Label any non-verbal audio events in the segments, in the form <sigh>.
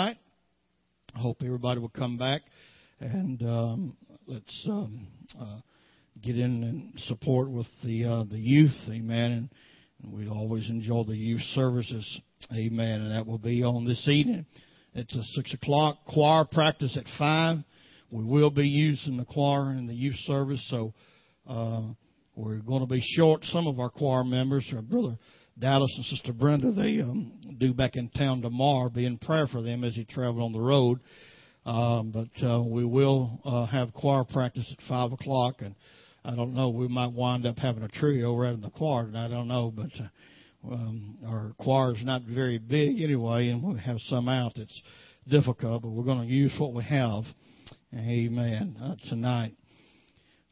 tonight. I hope everybody will come back and um, let's um, uh, get in and support with the uh, the youth, amen. And, and we always enjoy the youth services, amen. And that will be on this evening. It's a six o'clock choir practice at five. We will be using the choir in the youth service, so uh, we're going to be short some of our choir members. Our brother Dallas and Sister Brenda, they um, do back in town tomorrow. Be in prayer for them as he travel on the road. Um, but uh, we will uh, have choir practice at five o'clock, and I don't know. We might wind up having a trio right in the choir, and I don't know. But uh, um, our choir is not very big anyway, and we have some out that's difficult. But we're going to use what we have. Amen. Uh, tonight.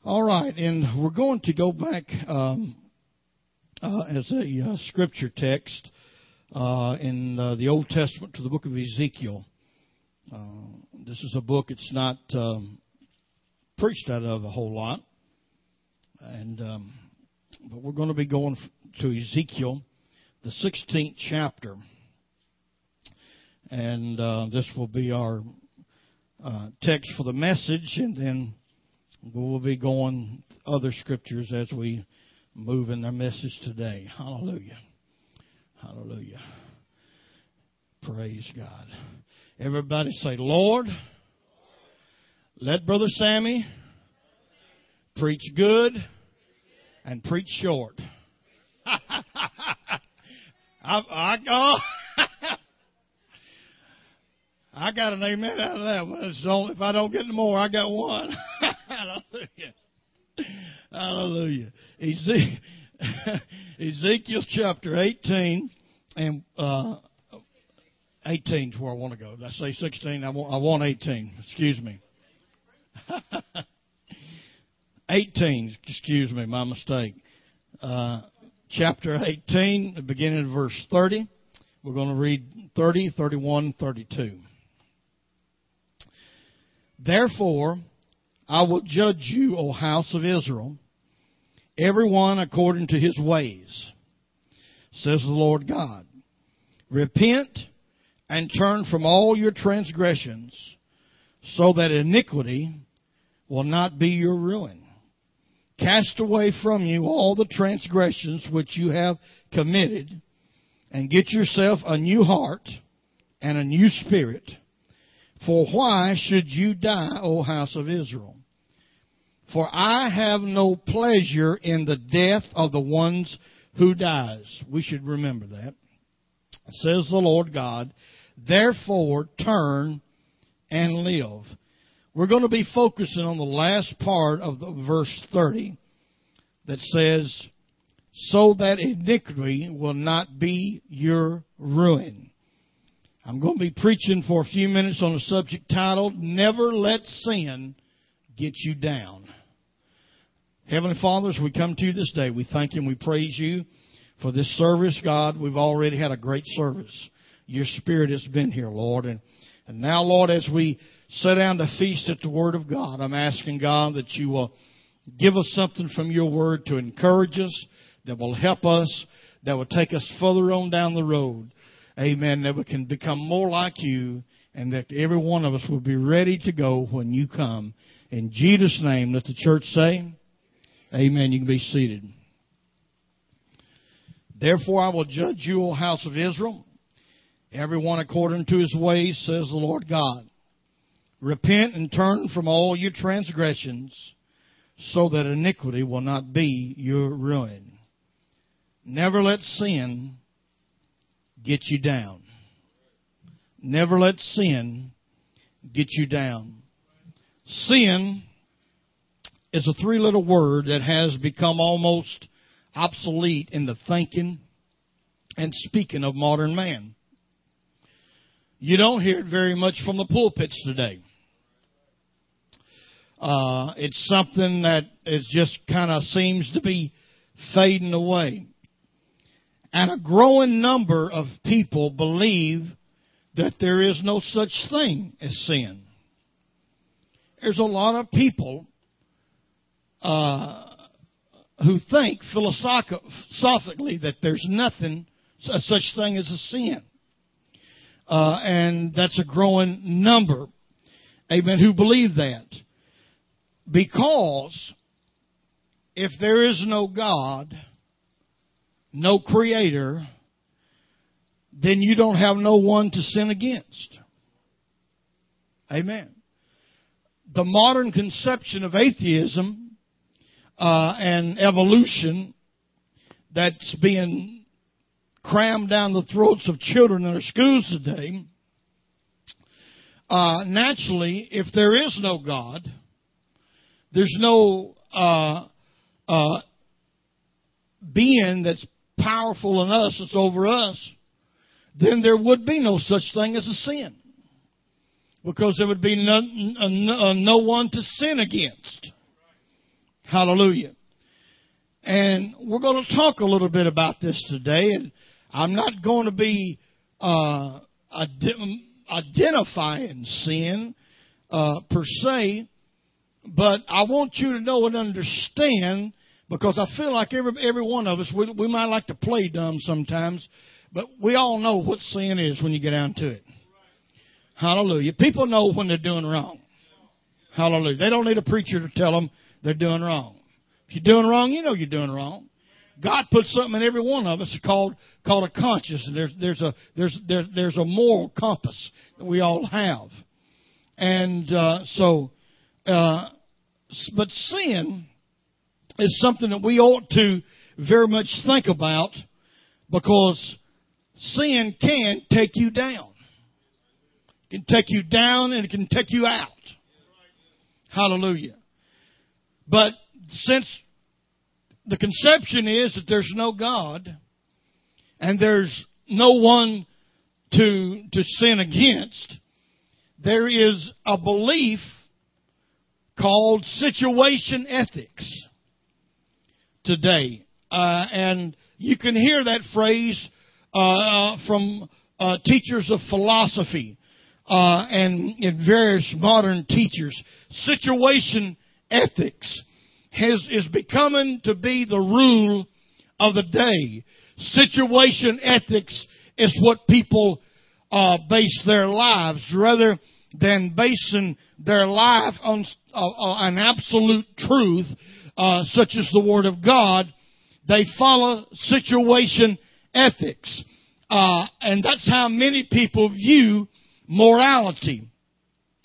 All right, and we're going to go back um, uh, as a uh, scripture text uh, in uh, the Old Testament to the book of Ezekiel. Uh, this is a book it's not um, preached out of a whole lot, and um, but we're going to be going to Ezekiel, the 16th chapter, and uh, this will be our text for the message, and then we will be going other scriptures as we move in their message today. Hallelujah. Hallelujah. Praise God. Everybody say, Lord, let Brother Sammy preach good and preach short. <laughs> I, I, oh, <laughs> I got an amen out of that one. If I don't get more, I got one. <laughs> Hallelujah. <laughs> Hallelujah. <laughs> Ezekiel chapter 18 and uh, 18 is where I want to go. I say 16? I want, I want 18. Excuse me. <laughs> 18, excuse me, my mistake. Uh, chapter 18, beginning of verse 30. We're going to read 30, 31, 32. Therefore, I will judge you, O house of Israel, everyone according to his ways, says the Lord God. Repent and turn from all your transgressions, so that iniquity will not be your ruin. Cast away from you all the transgressions which you have committed, and get yourself a new heart and a new spirit. For why should you die, O house of Israel? For I have no pleasure in the death of the ones who dies. We should remember that. Says the Lord God. Therefore turn and live. We're going to be focusing on the last part of the verse 30 that says, so that iniquity will not be your ruin. I'm going to be preaching for a few minutes on a subject titled, Never Let Sin Get You Down. Heavenly Father, as we come to you this day, we thank you and we praise you for this service, God. We've already had a great service. Your Spirit has been here, Lord. And, and now, Lord, as we sit down to feast at the Word of God, I'm asking, God, that you will give us something from your Word to encourage us, that will help us, that will take us further on down the road. Amen. That we can become more like you and that every one of us will be ready to go when you come. In Jesus' name, let the church say, Amen. You can be seated. Therefore I will judge you, O house of Israel, everyone according to his ways, says the Lord God. Repent and turn from all your transgressions, so that iniquity will not be your ruin. Never let sin get you down. Never let sin get you down. Sin is a three letter word that has become almost obsolete in the thinking and speaking of modern man. You don't hear it very much from the pulpits today. Uh, it's something that is just kind of seems to be fading away. And a growing number of people believe that there is no such thing as sin. There's a lot of people uh, who think philosophically that there's nothing such thing as a sin. uh, and that's a growing number. Amen. Who believe that? Because if there is no God, no Creator, then you don't have no one to sin against. Amen. The modern conception of atheism uh, and evolution that's being crammed down the throats of children in our schools today, uh, naturally, if there is no God, there's no uh, uh, being that's powerful in us, that's over us, then there would be no such thing as a sin. Because there would be no, no one to sin against. Hallelujah. And we're going to talk a little bit about this today. And I'm not going to be uh, identifying sin uh, per se, but I want you to know and understand because I feel like every every one of us we, we might like to play dumb sometimes, but we all know what sin is when you get down to it. Hallelujah. People know when they're doing wrong. Hallelujah. They don't need a preacher to tell them they're doing wrong. If you're doing wrong, you know you're doing wrong. God put something in every one of us called called a conscience. And there's there's a there's there, there's a moral compass that we all have, and uh, so, uh, but sin is something that we ought to very much think about because sin can take you down. It can take you down and it can take you out. Hallelujah. But since the conception is that there's no God and there's no one to, to sin against, there is a belief called situation ethics today. Uh, and you can hear that phrase uh, uh from uh, teachers of philosophy uh, and, and various modern teachers. Situation ethics has, is becoming to be the rule of the day. Situation ethics is what people uh, base their lives rather than basing their life on uh, uh, an absolute truth, uh, such as the Word of God. They follow situation ethics. Uh, and that's how many people view morality.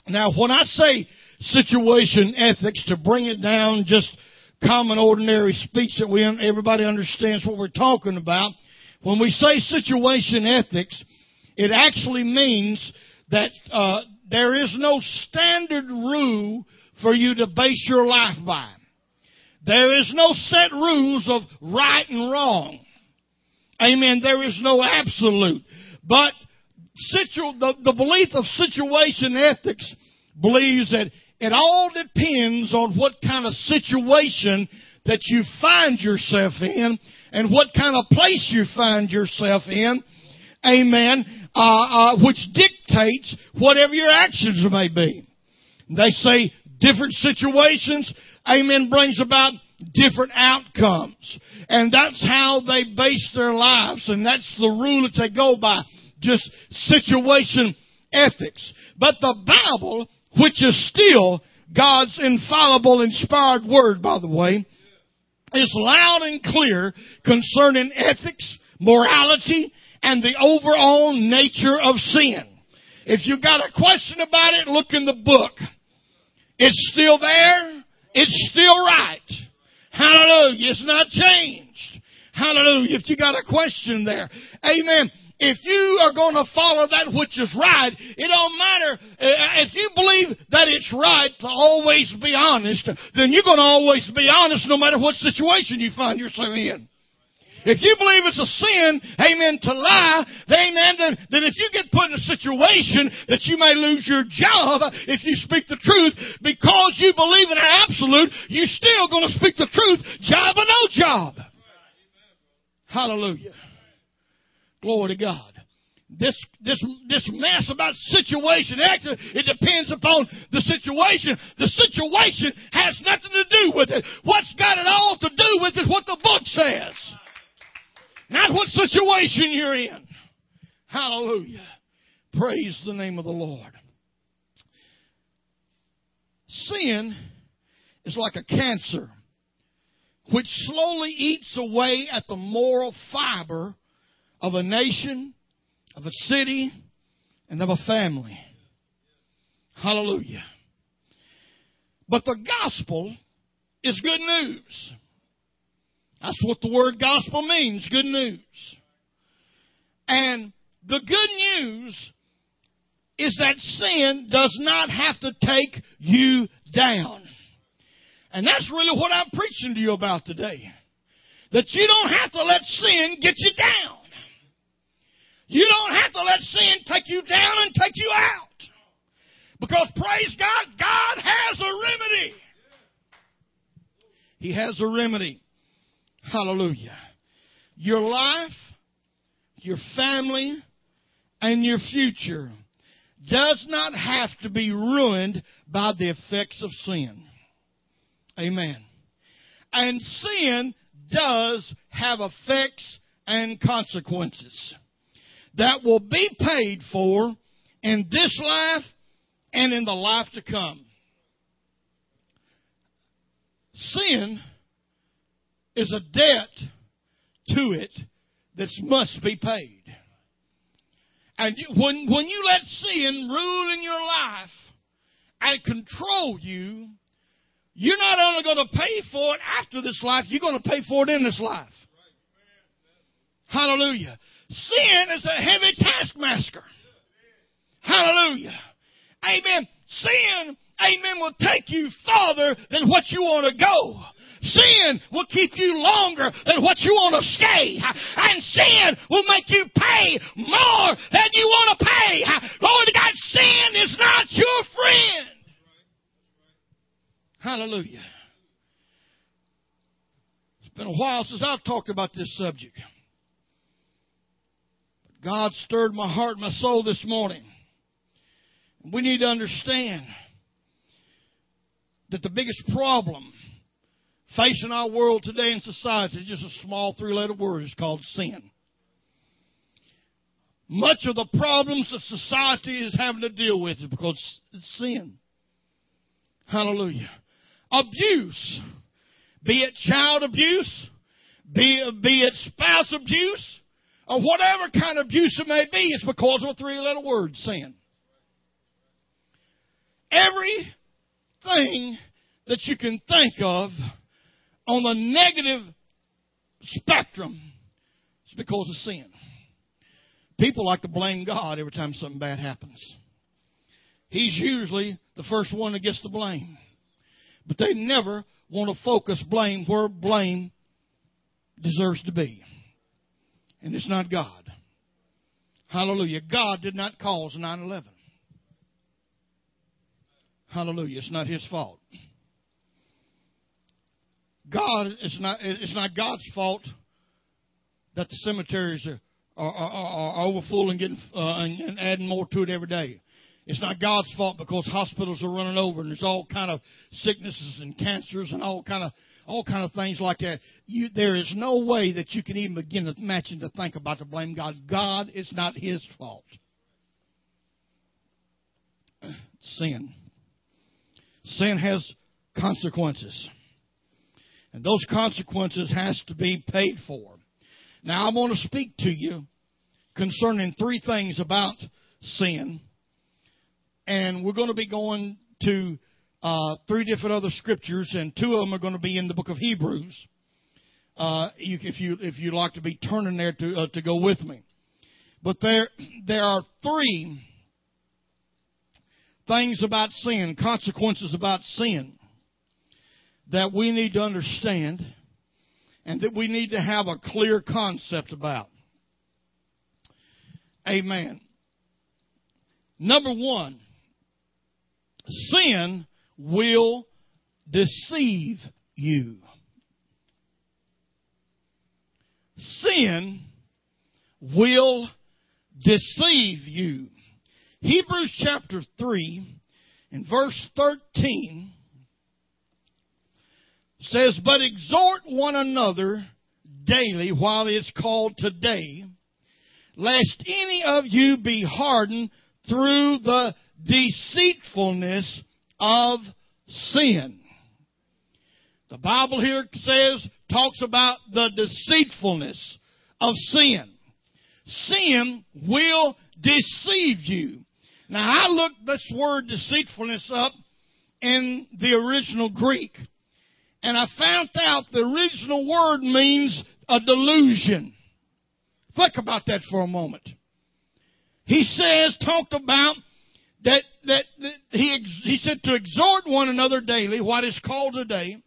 Now, when I say situation ethics to bring it down just common ordinary speech that we everybody understands what we're talking about. When we say situation ethics, it actually means that uh, there is no standard rule for you to base your life by. There is no set rules of right and wrong. Amen. There is no absolute. But situ- the, the belief of situation ethics believes that it all depends on what kind of situation that you find yourself in and what kind of place you find yourself in. Amen. Uh, uh, which dictates whatever your actions may be. They say different situations, amen, brings about different outcomes. And that's how they base their lives. And that's the rule that they go by. Just situation ethics. But the Bible which is still God's infallible, inspired word, by the way, is loud and clear concerning ethics, morality, and the overall nature of sin. If you got a question about it, look in the book. It's still there. It's still right. Hallelujah. It's not changed. Hallelujah. If you got a question there. Amen if you are going to follow that which is right, it don't matter. Uh, if you believe that it's right to always be honest, then you're going to always be honest no matter what situation you find yourself in. If you believe it's a sin, amen, to lie, amen, then, then if you get put in a situation that you may lose your job if you speak the truth because you believe in an absolute, you're still going to speak the truth, job or no job. Hallelujah. Glory to God. This, this, this mess about situation, actually, it depends upon the situation. The situation has nothing to do with it. What's got it all to do with is what the book says. Not what situation you're in. Hallelujah. Praise the name of the Lord. Sin is like a cancer which slowly eats away at the moral fiber of a nation, of a city, and of a family. Hallelujah. But the gospel is good news. That's what the word gospel means, good news. And the good news is that sin does not have to take you down. And that's really what I'm preaching to you about today. That you don't have to let sin get you down. You don't have to let sin take you down and take you out. Because praise God, God has a remedy. He has a remedy. Hallelujah. Your life, your family, and your future does not have to be ruined by the effects of sin. Amen. And sin does have effects and consequences that will be paid for in this life and in the life to come. Sin is a debt to it that must be paid. And when, when you let sin rule in your life and control you, you're not only going to pay for it after this life, you're going to pay for it in this life. Hallelujah. Sin is a heavy taskmaster. Hallelujah. Amen. Sin, amen, will take you farther than what you want to go. Sin will keep you longer than what you want to stay. And sin will make you pay more than you want to pay. Lord God, sin is not your friend. Hallelujah. It's been a while since I've talked about this subject. God stirred my heart and my soul this morning. We need to understand that the biggest problem facing our world today in society is just a small three letter word. It's called sin. Much of the problems that society is having to deal with is because it's sin. Hallelujah. Abuse, be it child abuse, be, be it spouse abuse, or whatever kind of abuse it may be, it's because of a three letter word, sin. Everything that you can think of on the negative spectrum is because of sin. People like to blame God every time something bad happens. He's usually the first one that gets the blame. But they never want to focus blame where blame deserves to be. And it's not God. Hallelujah. God did not cause 9 11. Hallelujah. It's not his fault. God, it's not, it's not God's fault that the cemeteries are, are, are, are overfull and getting, uh, and, and adding more to it every day. It's not God's fault because hospitals are running over and there's all kind of sicknesses and cancers and all kind of all kind of things like that. You, there is no way that you can even begin to imagine to think about to blame God. God is not His fault. <clears throat> Sin. Sin has consequences. And those consequences has to be paid for. Now I want to speak to you concerning three things about sin. And we're going to be going to uh, three different other scriptures, and two of them are going to be in the book of Hebrews. Uh, you, if you if you'd like to be turning there to uh, to go with me, but there <clears throat> there are three things about sin, consequences about sin that we need to understand and that we need to have a clear concept about. Amen. Number one, sin will deceive you. Sin will deceive you. Hebrews chapter 3 and verse 13 says, But exhort one another daily while it is called today, lest any of you be hardened through the deceitfulness of sin. The Bible here says, talks about the deceitfulness of sin. Sin will deceive you. Now I looked this word deceitfulness up in the original Greek. And I found out the original word means a delusion. Think about that for a moment. He says, talk about that, that, that he, he said to exhort one another daily, what is called today,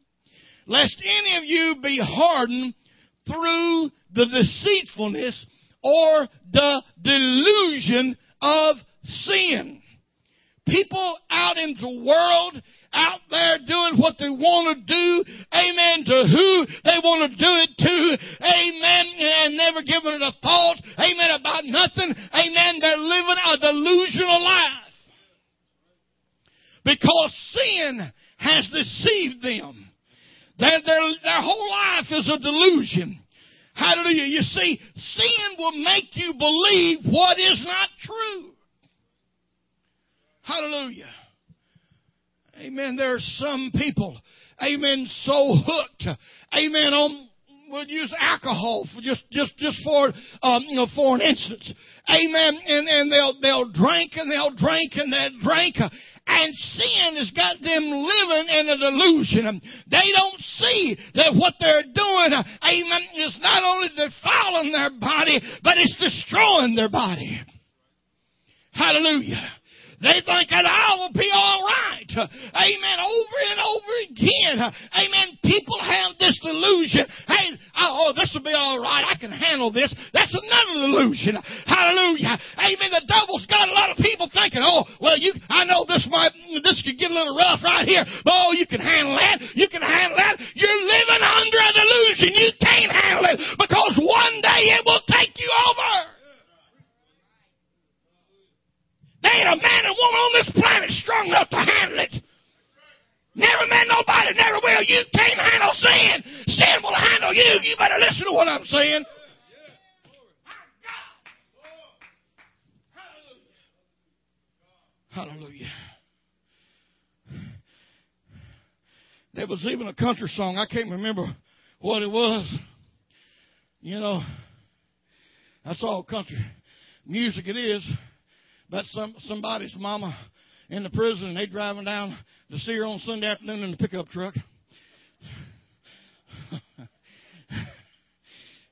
lest any of you be hardened through the deceitfulness or the delusion of sin. People out in the world out there doing what they want to do. Amen. To who they want to do it to. Amen. And never giving it a thought. Amen. About nothing. Amen. They're living a delusional life. Because sin has deceived them. Their, their, their whole life is a delusion. Hallelujah. You see, sin will make you believe what is not true. Hallelujah. Amen. There are some people, amen, so hooked, amen, on would use alcohol for just just just for um, you know for an instance, amen. And and they'll they'll drink and they'll drink and they'll drink, and sin has got them living in a delusion. They don't see that what they're doing, amen, is not only defiling their body, but it's destroying their body. Hallelujah. They think that all will be all right. Amen. Over and over again. Amen. People have this delusion. Hey, oh, oh, this will be all right. I can handle this. That's another delusion. Hallelujah. Amen. The devil's got a lot of people thinking, oh, well, you, I know this might, this could get a little rough right here. But, oh, you can handle that. You can handle that. You're living under a delusion. You can't handle it because one day it will take you over. There ain't a man and woman on this planet strong enough to handle it. Never met nobody, never will. You can't handle sin. Sin will handle you. You better listen to what I'm saying. Hallelujah. There was even a country song. I can't remember what it was. You know, that's all country music it is. But some somebody's mama in the prison and they driving down to see her on Sunday afternoon in the pickup truck.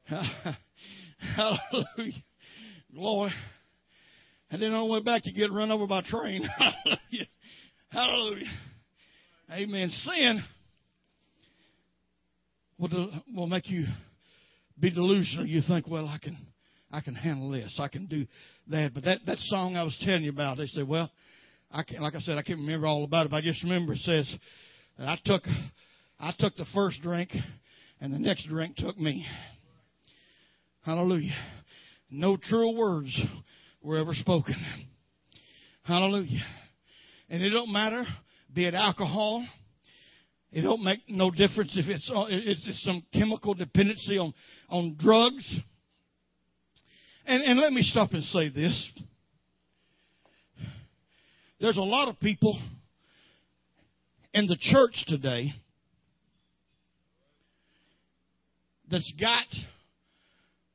<laughs> Hallelujah. Glory. And then on the way back you get run over by a train. <laughs> Hallelujah. Hallelujah. Amen. Sin will, will make you be delusional. You think, well, I can I can handle this. I can do that. But that, that song I was telling you about, they said, well, I can't, like I said, I can't remember all about it, but I just remember it says I took, I took the first drink and the next drink took me. Hallelujah. No true words were ever spoken. Hallelujah. And it don't matter, be it alcohol, it don't make no difference if it's, it's some chemical dependency on, on drugs and, and let me stop and say this. There's a lot of people in the church today that's got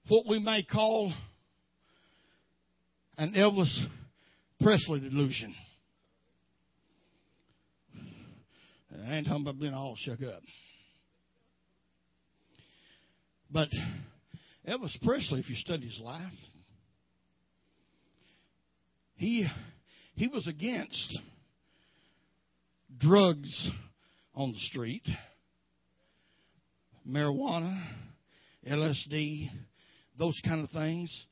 what we may call an Elvis Presley delusion. I ain't talking about being all shook up. But Elvis Presley, if you study his life, he he was against drugs on the street, marijuana, LSD, those kind of things.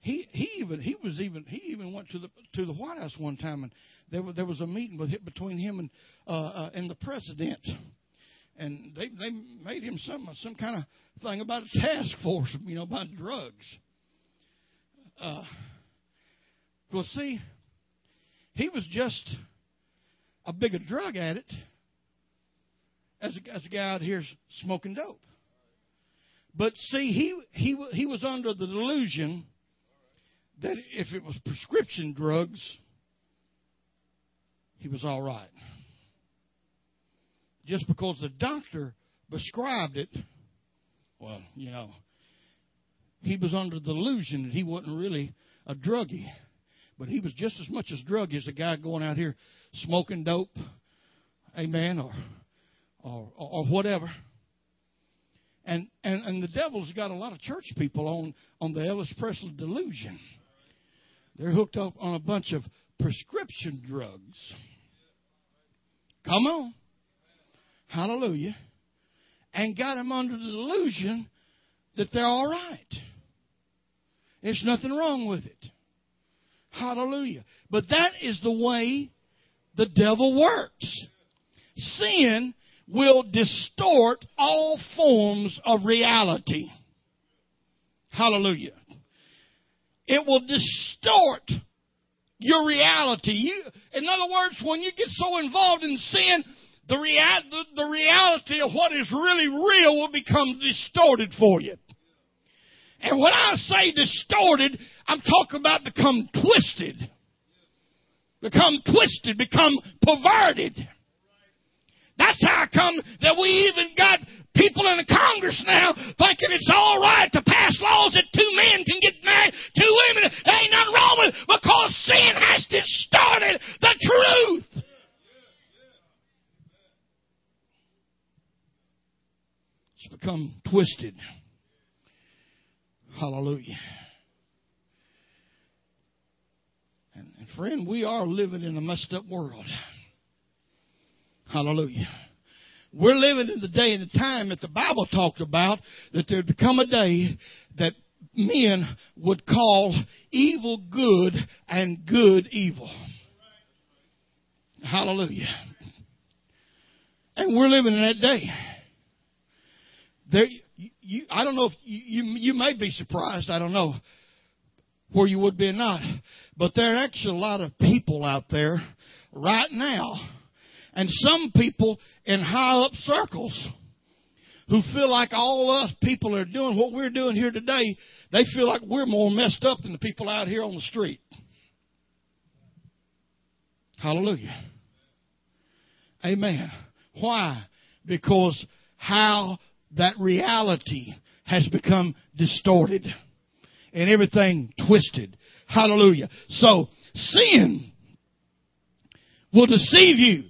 He he even he was even he even went to the to the White House one time and there was there was a meeting between him and uh, uh, and the president and they they made him some some kind of thing about a task force, you know, about drugs. Uh, well, see, he was just a bigger drug addict as a, as a guy out here smoking dope. But see, he he he was under the delusion that if it was prescription drugs, he was all right. Just because the doctor prescribed it, well, you know, he was under the illusion that he wasn't really a druggie. But he was just as much as druggy as a guy going out here smoking dope, amen, or or, or whatever. And, and and the devil's got a lot of church people on on the Elvis Presley delusion. They're hooked up on a bunch of prescription drugs. Come on. Hallelujah. And got them under the delusion that they're all right. There's nothing wrong with it. Hallelujah. But that is the way the devil works. Sin will distort all forms of reality. Hallelujah. It will distort your reality. You, in other words, when you get so involved in sin, the, rea- the, the reality of what is really real will become distorted for you. And when I say distorted, I'm talking about become twisted. Become twisted, become perverted. That's how come that we even got people in the Congress now thinking it's all right to pass laws that two men can get married, two women. There ain't nothing wrong with it because sin has distorted the truth. It's become twisted. Hallelujah. And, and friend, we are living in a messed up world. Hallelujah. We're living in the day and the time that the Bible talked about that there'd come a day that men would call evil good and good evil. Hallelujah. And we're living in that day. There, you, I don't know if you, you, you may be surprised. I don't know where you would be or not. But there are actually a lot of people out there right now, and some people in high up circles who feel like all us people are doing what we're doing here today. They feel like we're more messed up than the people out here on the street. Hallelujah. Amen. Why? Because how that reality has become distorted and everything twisted. Hallelujah. So, sin will deceive you.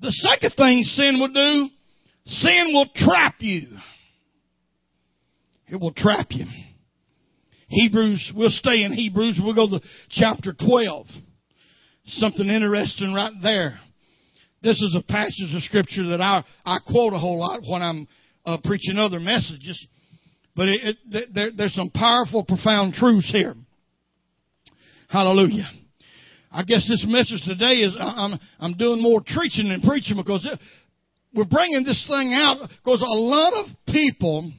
The second thing sin will do, sin will trap you. It will trap you. Hebrews, we'll stay in Hebrews, we'll go to chapter 12. Something interesting right there. This is a passage of scripture that I, I quote a whole lot when I'm uh, preaching other messages. But it, it, there, there's some powerful, profound truths here. Hallelujah. I guess this message today is I'm, I'm doing more preaching than preaching because it, we're bringing this thing out because a lot of people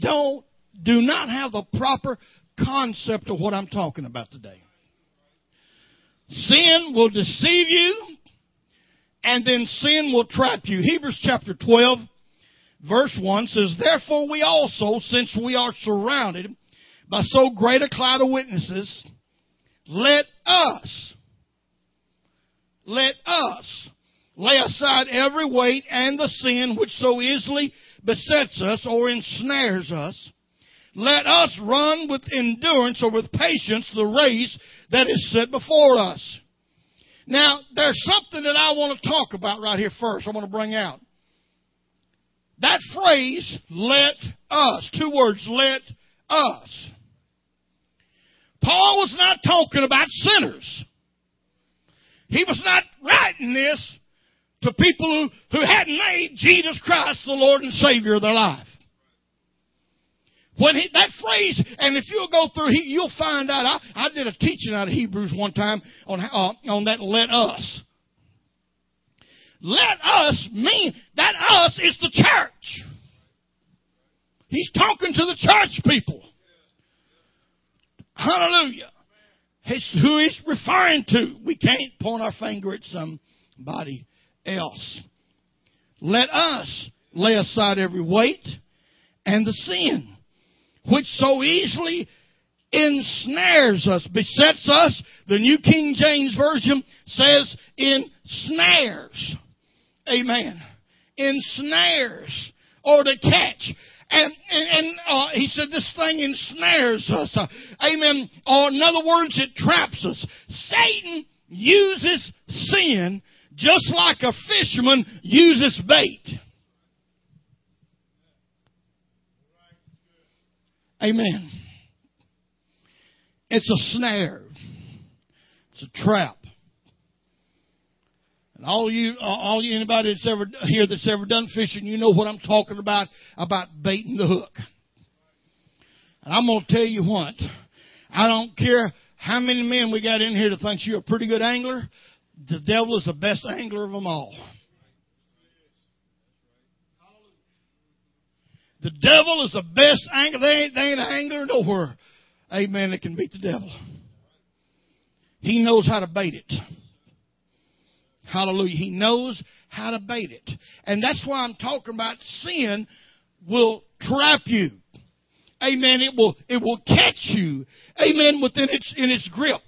don't, do not have the proper concept of what I'm talking about today. Sin will deceive you and then sin will trap you. Hebrews chapter 12 verse 1 says, Therefore we also, since we are surrounded by so great a cloud of witnesses, let us, let us lay aside every weight and the sin which so easily besets us or ensnares us. Let us run with endurance or with patience the race that is set before us now, there's something that I want to talk about right here first. I want to bring out. That phrase, let us, two words, let us. Paul was not talking about sinners. He was not writing this to people who, who hadn't made Jesus Christ the Lord and Savior of their life. When he, that phrase, and if you'll go through, he, you'll find out. I, I did a teaching out of Hebrews one time on uh, on that. Let us. Let us mean that us is the church. He's talking to the church people. Hallelujah. It's who he's referring to. We can't point our finger at somebody else. Let us lay aside every weight and the sin which so easily ensnares us, besets us. The New King James Version says ensnares. Amen. Ensnares or to catch. And, and, and uh, he said this thing ensnares us. Uh, amen. Or in other words, it traps us. Satan uses sin just like a fisherman uses bait. Amen. It's a snare. It's a trap. And all you, uh, all you, anybody that's ever here that's ever done fishing, you know what I'm talking about, about baiting the hook. And I'm going to tell you what, I don't care how many men we got in here that thinks you're a pretty good angler, the devil is the best angler of them all. The devil is the best angler. They ain't, they ain't an angler nowhere. Amen. That can beat the devil. He knows how to bait it. Hallelujah. He knows how to bait it. And that's why I'm talking about sin will trap you. Amen. It will, it will catch you. Amen. Within its, in its grip.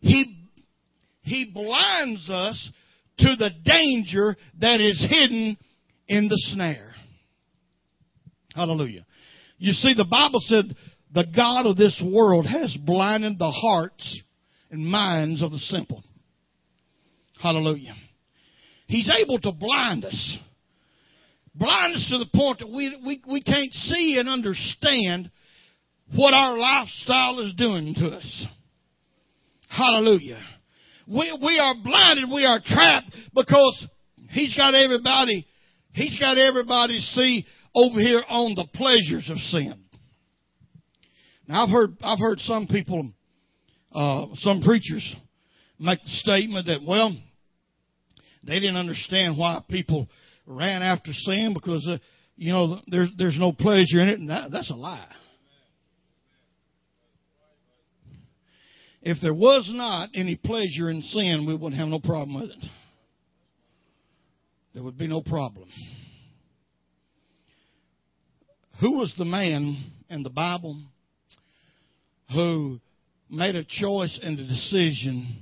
He, he blinds us to the danger that is hidden in the snare. Hallelujah. You see, the Bible said the God of this world has blinded the hearts and minds of the simple. Hallelujah. He's able to blind us. Blind us to the point that we, we, we can't see and understand what our lifestyle is doing to us. Hallelujah. We, we are blinded, we are trapped because he's got everybody, he's got everybody see over here on the pleasures of sin. Now I've heard, I've heard some people, uh, some preachers make the statement that, well, they didn't understand why people ran after sin because, uh, you know, there's there's no pleasure in it, and that, that's a lie. If there was not any pleasure in sin, we wouldn't have no problem with it. There would be no problem. Who was the man in the Bible who made a choice and a decision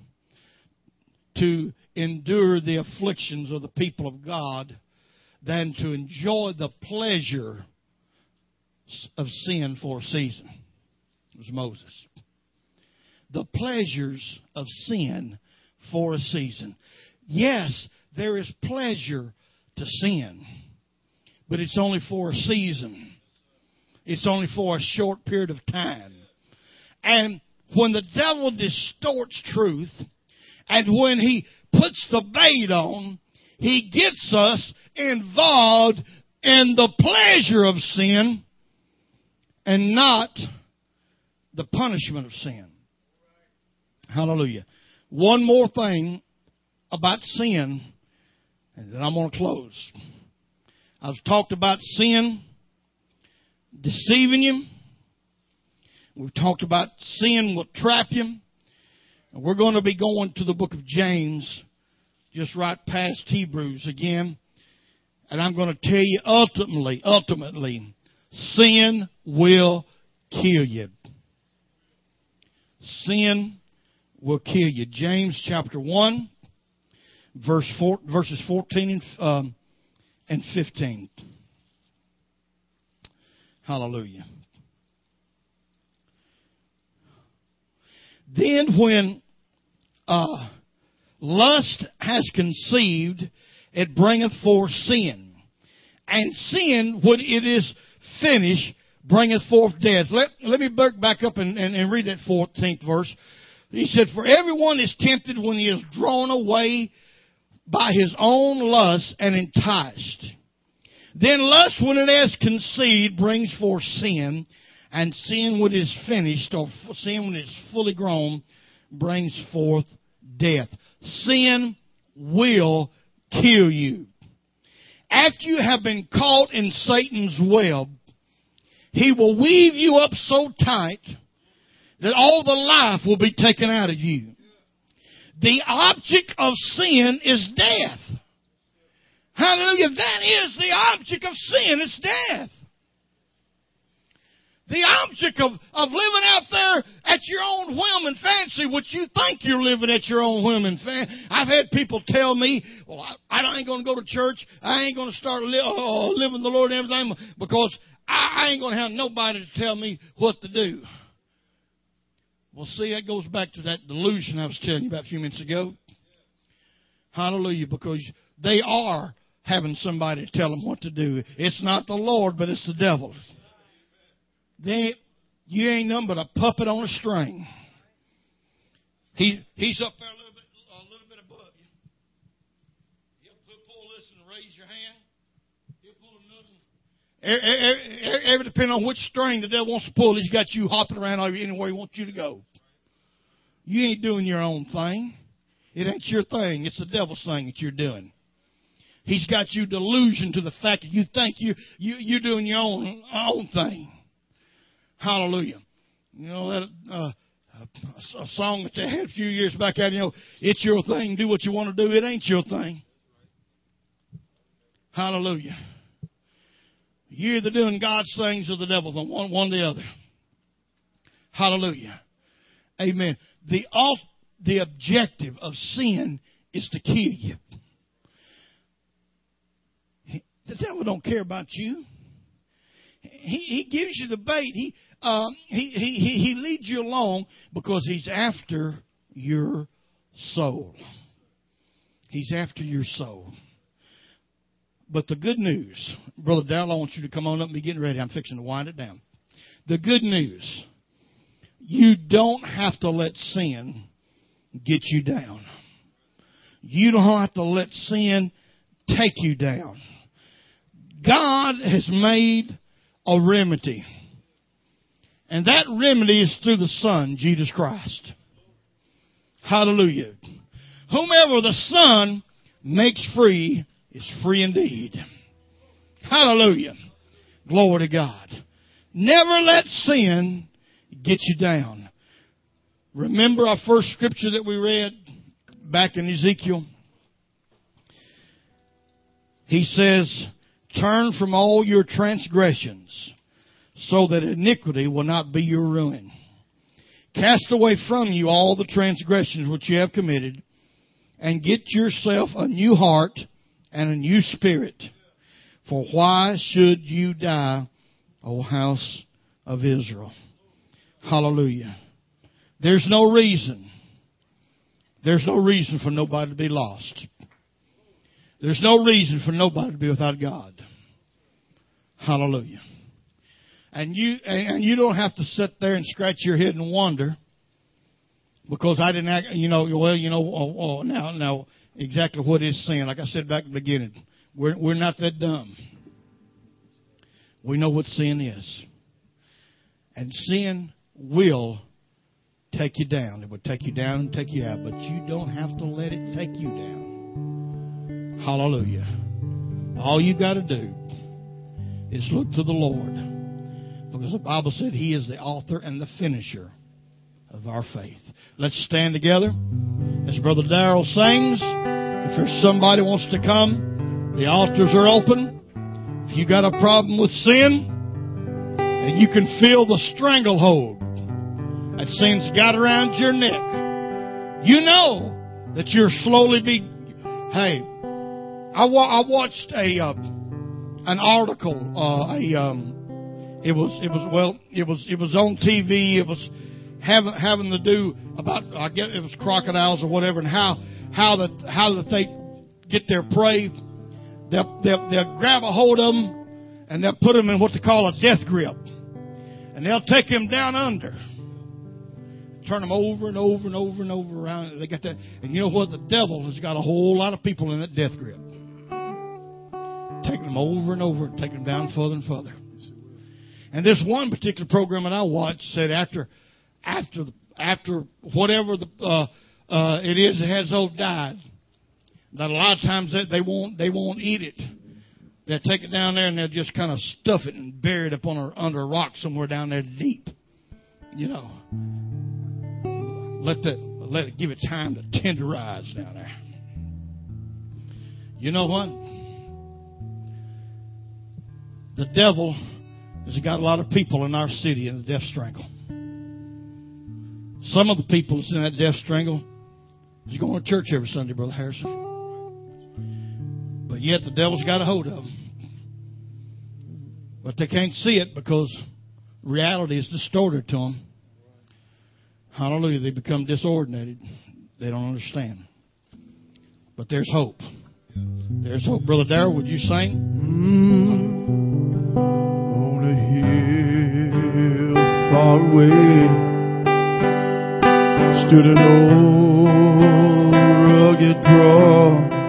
to endure the afflictions of the people of God than to enjoy the pleasure of sin for a season. It was Moses. The pleasures of sin for a season. Yes, there is pleasure to sin, but it's only for a season. It's only for a short period of time. And when the devil distorts truth, and when he puts the bait on, he gets us involved in the pleasure of sin and not the punishment of sin. Hallelujah. One more thing about sin, and then I'm going to close. I've talked about sin deceiving you. We've talked about sin will trap you. And we're going to be going to the book of James, just right past Hebrews again. And I'm going to tell you ultimately, ultimately, sin will kill you. Sin will kill you. James chapter 1, verse four, verses 14 and, um, and 15. Hallelujah. Then when uh, lust has conceived, it bringeth forth sin. And sin, when it is finished, bringeth forth death. Let, let me back up and, and, and read that 14th verse. He said, For everyone is tempted when he is drawn away by his own lust and enticed. Then lust, when it has conceived, brings forth sin. And sin, when it is finished, or sin, when it is fully grown, brings forth death. Sin will kill you. After you have been caught in Satan's web, he will weave you up so tight that all the life will be taken out of you. The object of sin is death. Hallelujah. That is the object of sin. It's death. the object of, of living out there at your own whim and fancy, what you think you're living at your own whim and fancy. I've had people tell me, well, I, I ain't going to go to church. I ain't going to start li- uh, living the Lord and everything because I, I ain't going to have nobody to tell me what to do. Well, see, that goes back to that delusion I was telling you about a few minutes ago. Hallelujah, because they are having somebody tell them what to do. It's not the Lord, but it's the devil. They, you ain't nothing but a puppet on a string. He, he's up there a little bit, a little bit above you. He'll pull this and raise your hand. He'll pull another. Every, every, depending on which string the devil wants to pull, he's got you hopping around anywhere he wants you to go. You ain't doing your own thing. It ain't your thing. It's the devil's thing that you're doing. He's got you delusion to the fact that you think you, you you're doing your own own thing. Hallelujah. You know that uh, a song that they had a few years back. You know, it's your thing. Do what you want to do. It ain't your thing. Hallelujah. You're either doing God's things or the devil's on one, one or the other. Hallelujah. Amen. The the objective of sin is to kill you. The devil don't care about you. He, he gives you the bait. He, um, he, he, he, leads you along because he's after your soul. He's after your soul. But the good news, Brother Dowell, I want you to come on up and be getting ready. I'm fixing to wind it down. The good news, you don't have to let sin get you down. You don't have to let sin take you down. God has made a remedy. And that remedy is through the Son, Jesus Christ. Hallelujah. Whomever the Son makes free is free indeed. Hallelujah. Glory to God. Never let sin get you down. Remember our first scripture that we read back in Ezekiel? He says, Turn from all your transgressions, so that iniquity will not be your ruin. Cast away from you all the transgressions which you have committed, and get yourself a new heart and a new spirit. For why should you die, O house of Israel? Hallelujah. There's no reason. There's no reason for nobody to be lost. There's no reason for nobody to be without God. Hallelujah. And you and you don't have to sit there and scratch your head and wonder because I didn't act. You know, well, you know, oh, oh, now now exactly what is sin. Like I said back at the beginning, we're we're not that dumb. We know what sin is, and sin will take you down. It will take you down and take you out, but you don't have to let it take you down. Hallelujah. All you got to do is look to the Lord. Because the Bible said He is the author and the finisher of our faith. Let's stand together as Brother Darrell sings. If there's somebody wants to come, the altars are open. If you got a problem with sin and you can feel the stranglehold that sin's got around your neck, you know that you're slowly be. Hey, I, wa- I watched a. Uh, an article. Uh, a um, it was it was well it was it was on TV. It was having having to do about I guess it was crocodiles or whatever, and how how the how that they get their prey. They'll, they'll they'll grab a hold of them and they'll put them in what they call a death grip, and they'll take them down under. Turn them over and over and over and over around. They got that, and you know what? The devil has got a whole lot of people in that death grip taking them over and over and taking them down further and further. And this one particular program that I watched said after, after, after whatever the, uh, uh, it is that has those died, that a lot of times they, they won't, they won't eat it. They'll take it down there and they'll just kind of stuff it and bury it up on a, under a rock somewhere down there deep. You know, let that, let it give it time to tenderize down there. You know what? The devil has got a lot of people in our city in the death strangle. Some of the people that's in that death strangle is going to church every Sunday, Brother Harrison. But yet the devil's got a hold of them. But they can't see it because reality is distorted to them. Hallelujah. They become disordinated. They don't understand. But there's hope. There's hope. Brother Darrell, would you sing? Mm, far away stood an old rugged cross,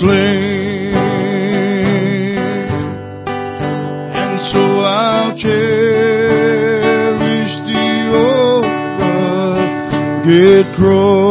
slain, and so I'll cherish the old rugged cross.